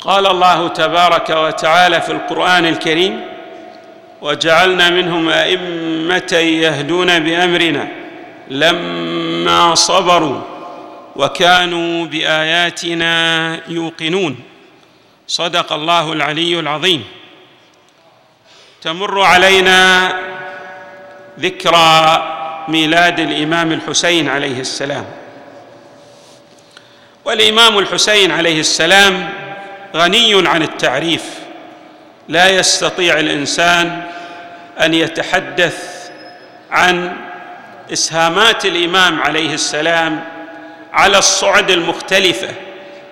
قال الله تبارك وتعالى في القرآن الكريم وجعلنا منهم أئمة يهدون بأمرنا لما صبروا وكانوا بآياتنا يوقنون. صدق الله العلي العظيم. تمر علينا ذكرى ميلاد الإمام الحسين عليه السلام. والإمام الحسين عليه السلام غني عن التعريف. لا يستطيع الإنسان أن يتحدث عن إسهامات الإمام عليه السلام على الصعد المختلفة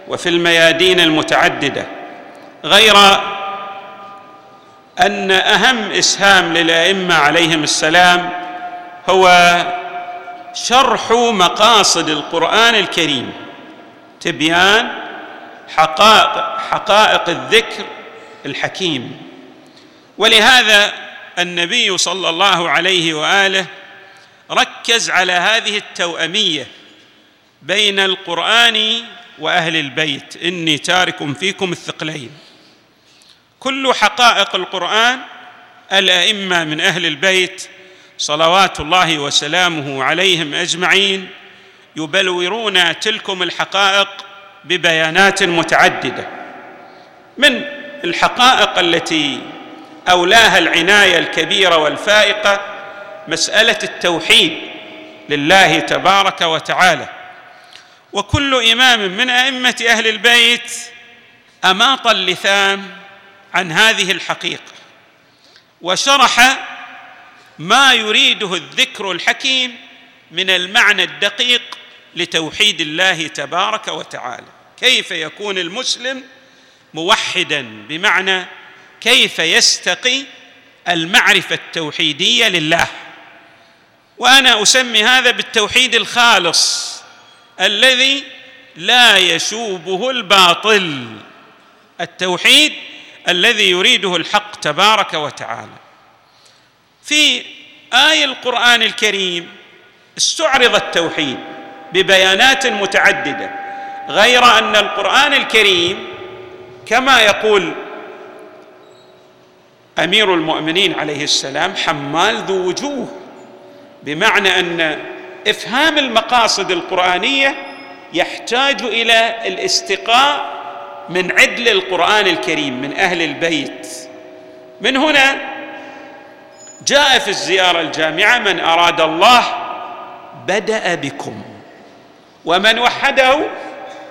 وفي الميادين المتعددة غير أن أهم إسهام للأئمة عليهم السلام هو شرح مقاصد القرآن الكريم. تبيان حقائق حقائق الذكر الحكيم. ولهذا النبي صلى الله عليه وآله ركز على هذه التوأمية بين القرآن وأهل البيت. إني تارك فيكم الثقلين. كل حقائق القرآن الأئمة من أهل البيت صلوات الله وسلامه عليهم أجمعين يبلورون تلكم الحقائق ببيانات متعددة من الحقائق التي أولاها العناية الكبيرة والفائقة مسألة التوحيد لله تبارك وتعالى. وكل إمام من أئمة أهل البيت أماط اللثام عن هذه الحقيقة وشرح ما يريده الذكر الحكيم من المعنى الدقيق لتوحيد الله تبارك وتعالى. كيف يكون المسلم موحدا؟ بمعنى كيف يستقي المعرفة التوحيدية لله؟ وأنا أسمي هذا بالتوحيد الخالص الذي لا يشوبه الباطل التوحيد الذي يريده الحق تبارك وتعالى. في آية القرآن الكريم استعرض التوحيد ببيانات متعددة. غير أن القرآن الكريم كما يقول أمير المؤمنين عليه السلام حمال ذو وجوه بمعنى أن إفهام المقاصد القرآنية يحتاج إلى الاستقاء من عدل القرآن الكريم من أهل البيت. من هنا جاء في الزيارة الجامعة من أراد الله بدأ بكم ومن وحده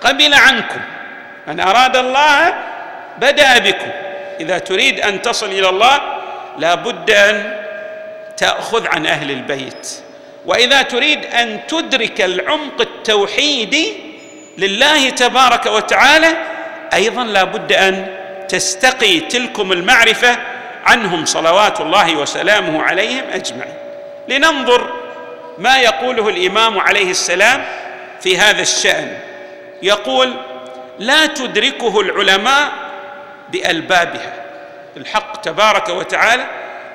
قبل عنكم. من أراد الله بدأ بكم. إذا تريد أن تصل إلى الله لا بد أن تأخذ عن أهل البيت. وإذا تريد أن تدرك العمق التوحيدي لله تبارك وتعالى أيضا لا بد أن تستقي تلكم المعرفة عنهم صلوات الله وسلامه عليهم أجمعين. لننظر ما يقوله الإمام عليه السلام في هذا الشأن. يقول لا تدركه العلماء بألبابها. الحق تبارك وتعالى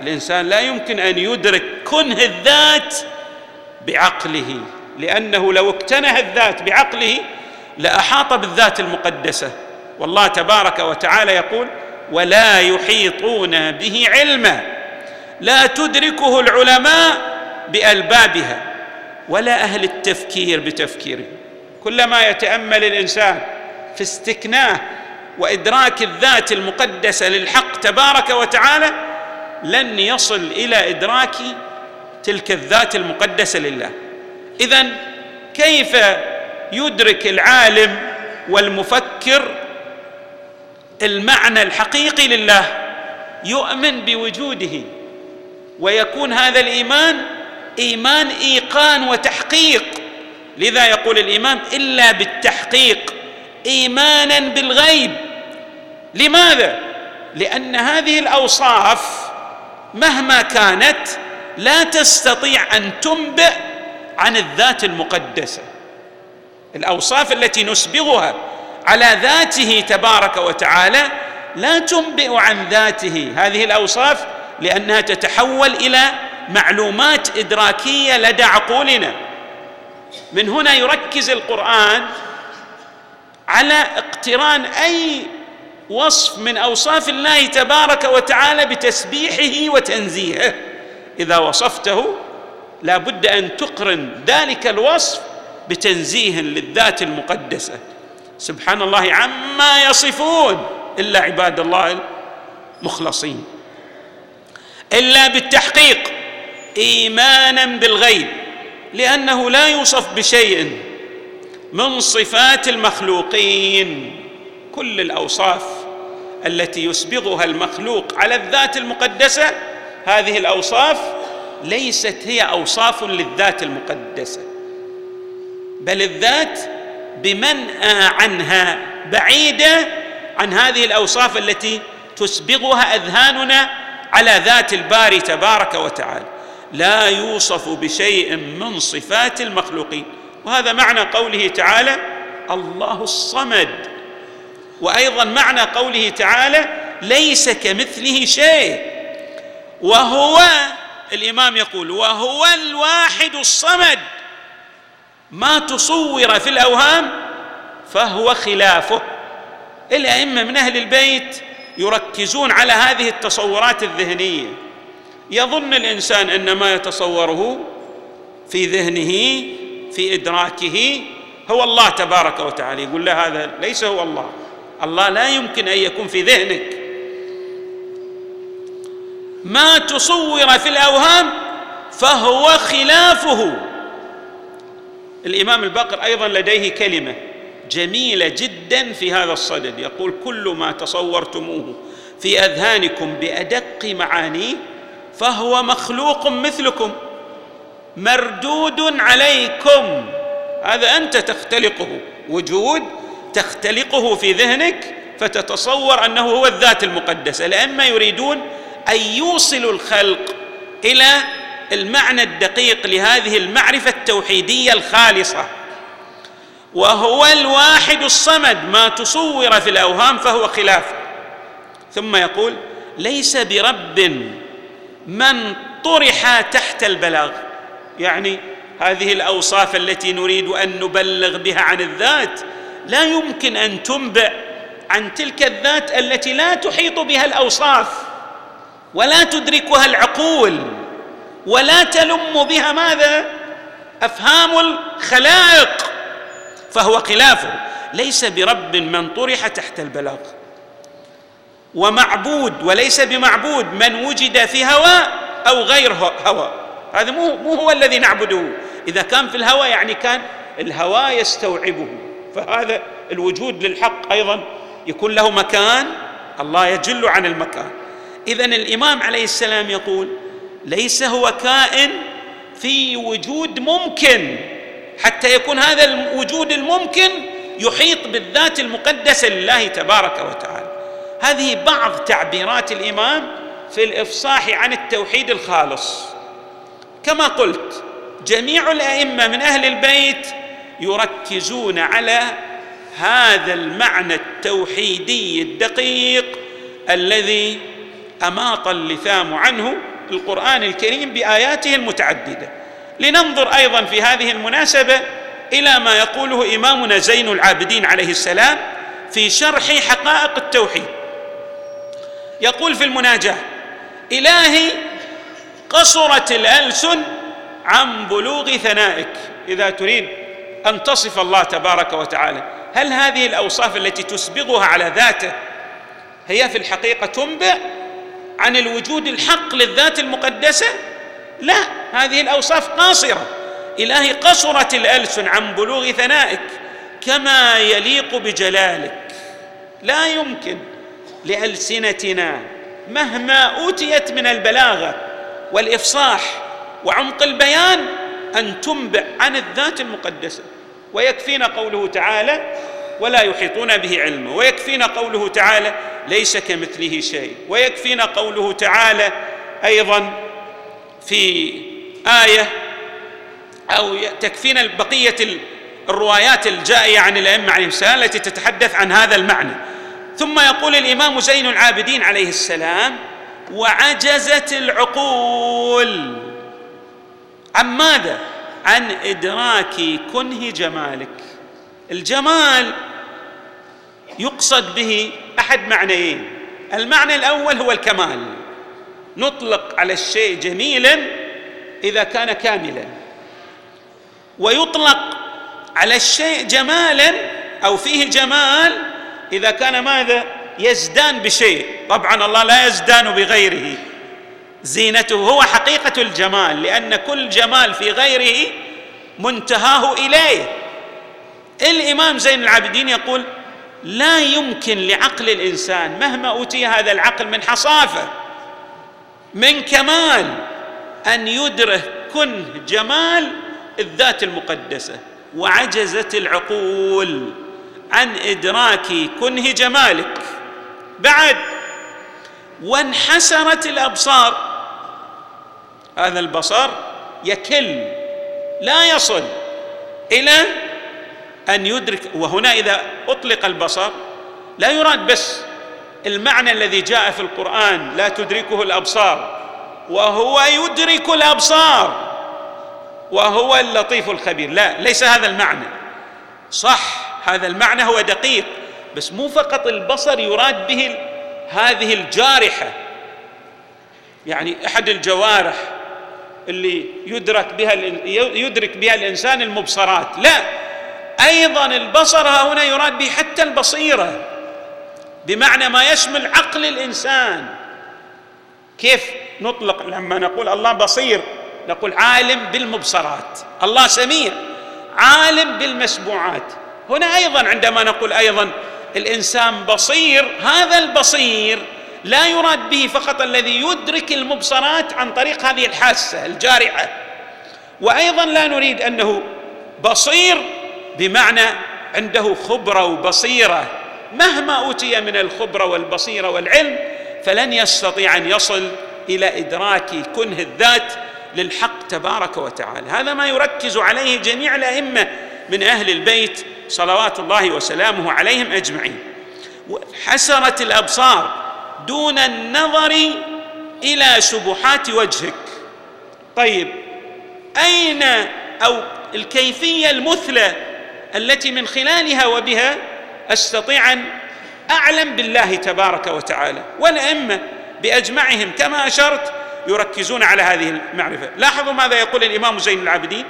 الإنسان لا يمكن أن يدرك كنه الذات بعقله لأنه لو اكتنه الذات بعقله لأحاط بالذات المقدسة. والله تبارك وتعالى يقول ولا يحيطون به علما. لا تدركه العلماء بألبابها ولا أهل التفكير بتفكيره. كلما يتأمل الإنسان في استكناه وإدراك الذات المقدسة للحق تبارك وتعالى لن يصل إلى إدراك تلك الذات المقدسة لله. اذا كيف يدرك العالم والمفكر المعنى الحقيقي لله؟ يؤمن بوجوده ويكون هذا الإيمان إيمان إيقان وتحقيق. لذا يقول الإمام إلا بالتحقيق إيمانا بالغيب. لماذا؟ لأن هذه الأوصاف مهما كانت لا تستطيع أن تنبئ عن الذات المقدسة. الأوصاف التي نسبغها على ذاته تبارك وتعالى لا تنبئ عن ذاته. هذه الأوصاف لأنها تتحول إلى معلومات إدراكية لدى عقولنا. من هنا يركز القرآن على اقتران أي وصف من أوصاف الله تبارك وتعالى بتسبيحه وتنزيهه. إذا وصفته لا بد أن تقرن ذلك الوصف بتنزيه للذات المقدسة. سبحان الله عما يصفون إلا عباد الله المخلصين. إلا بالتحقيق إيمانا بالغيب. لأنه لا يوصف بشيء من صفات المخلوقين. كل الأوصاف التي يسبغها المخلوق على الذات المقدسة هذه الأوصاف ليست هي أوصاف للذات المقدسة بل الذات بمنأى عنها بعيدة عن هذه الأوصاف التي تسبغها أذهاننا على ذات الباري تبارك وتعالى. لا يوصف بشيء من صفات المخلوقين. وهذا معنى قوله تعالى الله الصمد. وأيضا معنى قوله تعالى ليس كمثله شيء. وهو الإمام يقول وهو الواحد الصمد. ما تصور في الأوهام فهو خلافه. الأئمة من أهل البيت يركزون على هذه التصورات الذهنية. يظن الإنسان أن ما يتصوره في ذهنه في إدراكه هو الله تبارك وتعالى يقول له هذا ليس هو الله. الله لا يمكن أن يكون في ذهنك. ما تصور في الأوهام فهو خلافه. الإمام البقر أيضا لديه كلمة جميلة جدا في هذا الصدد يقول كل ما تصورتموه في أذهانكم بأدق معانيه فهو مخلوق مثلكم مردود عليكم. هذا أنت تختلقه وجود تختلقه في ذهنك فتتصور أنه هو الذات المقدسه الائمه يريدون أن يوصلوا الخلق إلى المعنى الدقيق لهذه المعرفة التوحيدية الخالصة. وهو الواحد الصمد ما تصور في الأوهام فهو خلافه ثم يقول ليس برب من طرح تحت البلاغ. يعني هذه الأوصاف التي نريد أن نبلغ بها عن الذات لا يمكن أن تنبئ عن تلك الذات التي لا تحيط بها الأوصاف ولا تدركها العقول ولا تلم بها ماذا؟ أفهام الخلائق. فهو خلافه ليس برب من طرح تحت البلاغ. ومعبود وليس بمعبود من وجد في هواء أو غير هواء هذا مو مو هو الذي نعبده. إذا كان في الهوى يعني كان الهوى يستوعبه. فهذا الوجود للحق أيضا يكون له مكان. الله يجل عن المكان. اذا الإمام عليه السلام يقول ليس هو كائن في وجود ممكن. حتى يكون هذا الوجود الممكن يحيط بالذات المقدسة لله تبارك وتعالى. هذه بعض تعبيرات الإمام في الإفصاح عن التوحيد الخالص. كما قلت جميع الأئمة من أهل البيت يركزون على هذا المعنى التوحيدي الدقيق الذي أماط اللثام عنه القرآن الكريم بآياته المتعددة. لننظر أيضا في هذه المناسبة إلى ما يقوله إمامنا زين العابدين عليه السلام في شرح حقائق التوحيد. يقول في المناجاة إلهي قصرت الألسن عن بلوغ ثنائك. إذا تريد أن تصف الله تبارك وتعالى هل هذه الأوصاف التي تسبغها على ذاته هي في الحقيقة تنبئ عن الوجود الحق للذات المقدسة؟ لا هذه الأوصاف قاصرة. إلهي قصرت الألسن عن بلوغ ثنائك كما يليق بجلالك. لا يمكن. لألسنتنا مهما أوتيت من البلاغة والإفصاح وعمق البيان أن تنبئ عن الذات المقدسة. ويكفينا قوله تعالى ولا يحيطون به علما ويكفينا قوله تعالى ليس كمثله شيء. ويكفينا قوله تعالى أيضا في آية أو تكفينا بقية الروايات الجائية عن الأئمة عليهم السلام التي تتحدث عن هذا المعنى. ثم يقول الإمام زين العابدين عليه السلام وعجزت العقول. عن ماذا؟ عن إدراك كنه جمالك. الجمال يقصد به أحد معنيين. المعنى الأول هو الكمال. نطلق على الشيء جميلا إذا كان كاملا. ويطلق على الشيء جمالا أو فيه جمال إذا كان ماذا؟ يزدان بشيء. طبعا الله لا يزدان بغيره. زينته هو حقيقة الجمال لأن كل جمال في غيره منتهاه إليه. الإمام زين العابدين يقول لا يمكن لعقل الإنسان مهما أوتي هذا العقل من حصافة من كمال أن يدرك كنه جمال الذات المقدسة وعجزت العقول. عن إدراك كنه جمالك. بعد وانحسرت الأبصار. هذا البصر يكل لا يصل إلى أن يدرك. وهنا إذا أطلق البصر لا يراد بس المعنى الذي جاء في القرآن لا تدركه الأبصار. وهو يدرك الأبصار. وهو اللطيف الخبير. لا ليس هذا المعنى. صح. هذا المعنى هو دقيق بس مو فقط البصر يراد به هذه الجارحة. يعني أحد الجوارح اللي يدرك بها يدرك بها الإنسان المبصرات. لا أيضا البصر ها هنا يراد به حتى البصيرة بمعنى ما يشمل عقل الإنسان. كيف نطلق لما نقول الله بصير؟ نقول عالم بالمبصرات. الله سميع عالم بالمسموعات. هنا أيضا عندما نقول أيضا الإنسان بصير هذا البصير لا يراد به فقط الذي يدرك المبصرات عن طريق هذه الحاسة الجارحة. وأيضا لا نريد أنه بصير بمعنى عنده خبرة وبصيرة. مهما أوتي من الخبرة والبصيرة والعلم فلن يستطيع أن يصل إلى إدراك كنه الذات للحق تبارك وتعالى. هذا ما يركز عليه جميع الأئمة من أهل البيت صلوات الله وسلامه عليهم أجمعين. حسرت الأبصار دون النظر إلى سبحات وجهك. طيب أين أو الكيفية المثلى التي من خلالها وبها أستطيع أن أعلم بالله تبارك وتعالى؟ والأئمة بأجمعهم كما أشرت يركزون على هذه المعرفة. لاحظوا ماذا يقول الإمام زين العابدين؟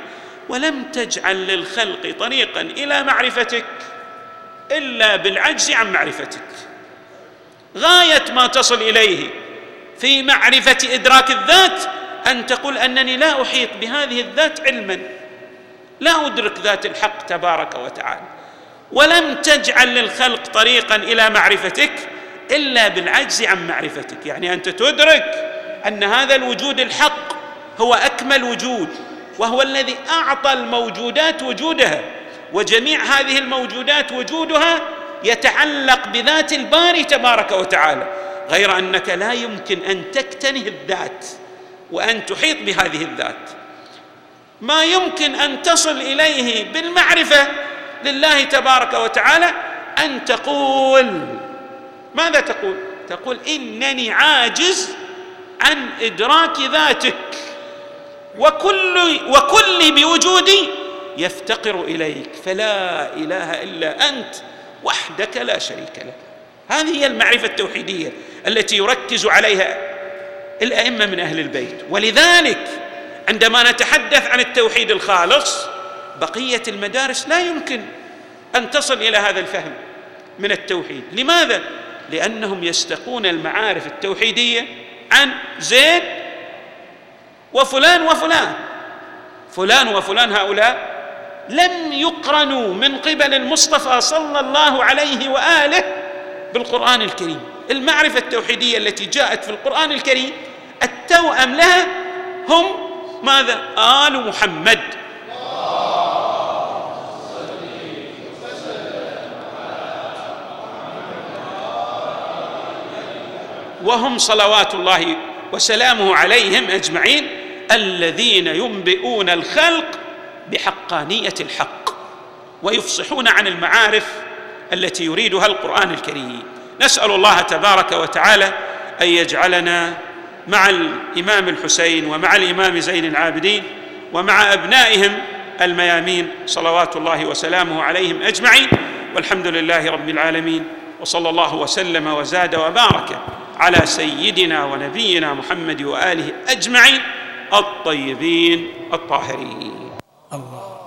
ولم تجعل للخلق طريقا إلى معرفتك إلا بالعجز عن معرفتك. غاية ما تصل إليه في معرفة إدراك الذات أن تقول أنني لا أحيط بهذه الذات علما. لا أدرك ذات الحق تبارك وتعالى. ولم تجعل للخلق طريقا إلى معرفتك إلا بالعجز عن معرفتك. يعني أنت تدرك أن هذا الوجود الحق هو أكمل وجود. وهو الذي أعطى الموجودات وجودها وجميع هذه الموجودات وجودها يتعلق بذات الباري تبارك وتعالى غير أنك لا يمكن أن تكتنه الذات وأن تحيط بهذه الذات. ما يمكن أن تصل إليه بالمعرفة لله تبارك وتعالى أن تقول. ماذا تقول؟ تقول إنني عاجز عن إدراك ذاتك وكل وكل بوجودي يفتقر إليك فلا إله إلا أنت وحدك لا شريك لك. هذه هي المعرفة التوحيدية التي يركز عليها الأئمة من أهل البيت. ولذلك عندما نتحدث عن التوحيد الخالص بقية المدارس لا يمكن أن تصل إلى هذا الفهم من التوحيد. لماذا؟ لأنهم يستقون المعارف التوحيدية عن زيد وفلان وفلان. فلان وفلان هؤلاء لم يقرنوا من قبل المصطفى صلى الله عليه وآله بالقرآن الكريم. المعرفة التوحيدية التي جاءت في القرآن الكريم التوأم لها؟ هم ماذا؟ آل محمد. وهم صلوات الله وسلامه عليهم أجمعين. الذين ينبئون الخلق بحقانية الحق ويفصحون عن المعارف التي يريدها القرآن الكريم. نسأل الله تبارك وتعالى أن يجعلنا مع الإمام الحسين ومع الإمام زين العابدين ومع أبنائهم الميامين صلوات الله وسلامه عليهم أجمعين. والحمد لله رب العالمين وصلى الله وسلم وزاد وبارك على سيدنا ونبينا محمد وآله أجمعين. الطيبين الطاهرين. الله.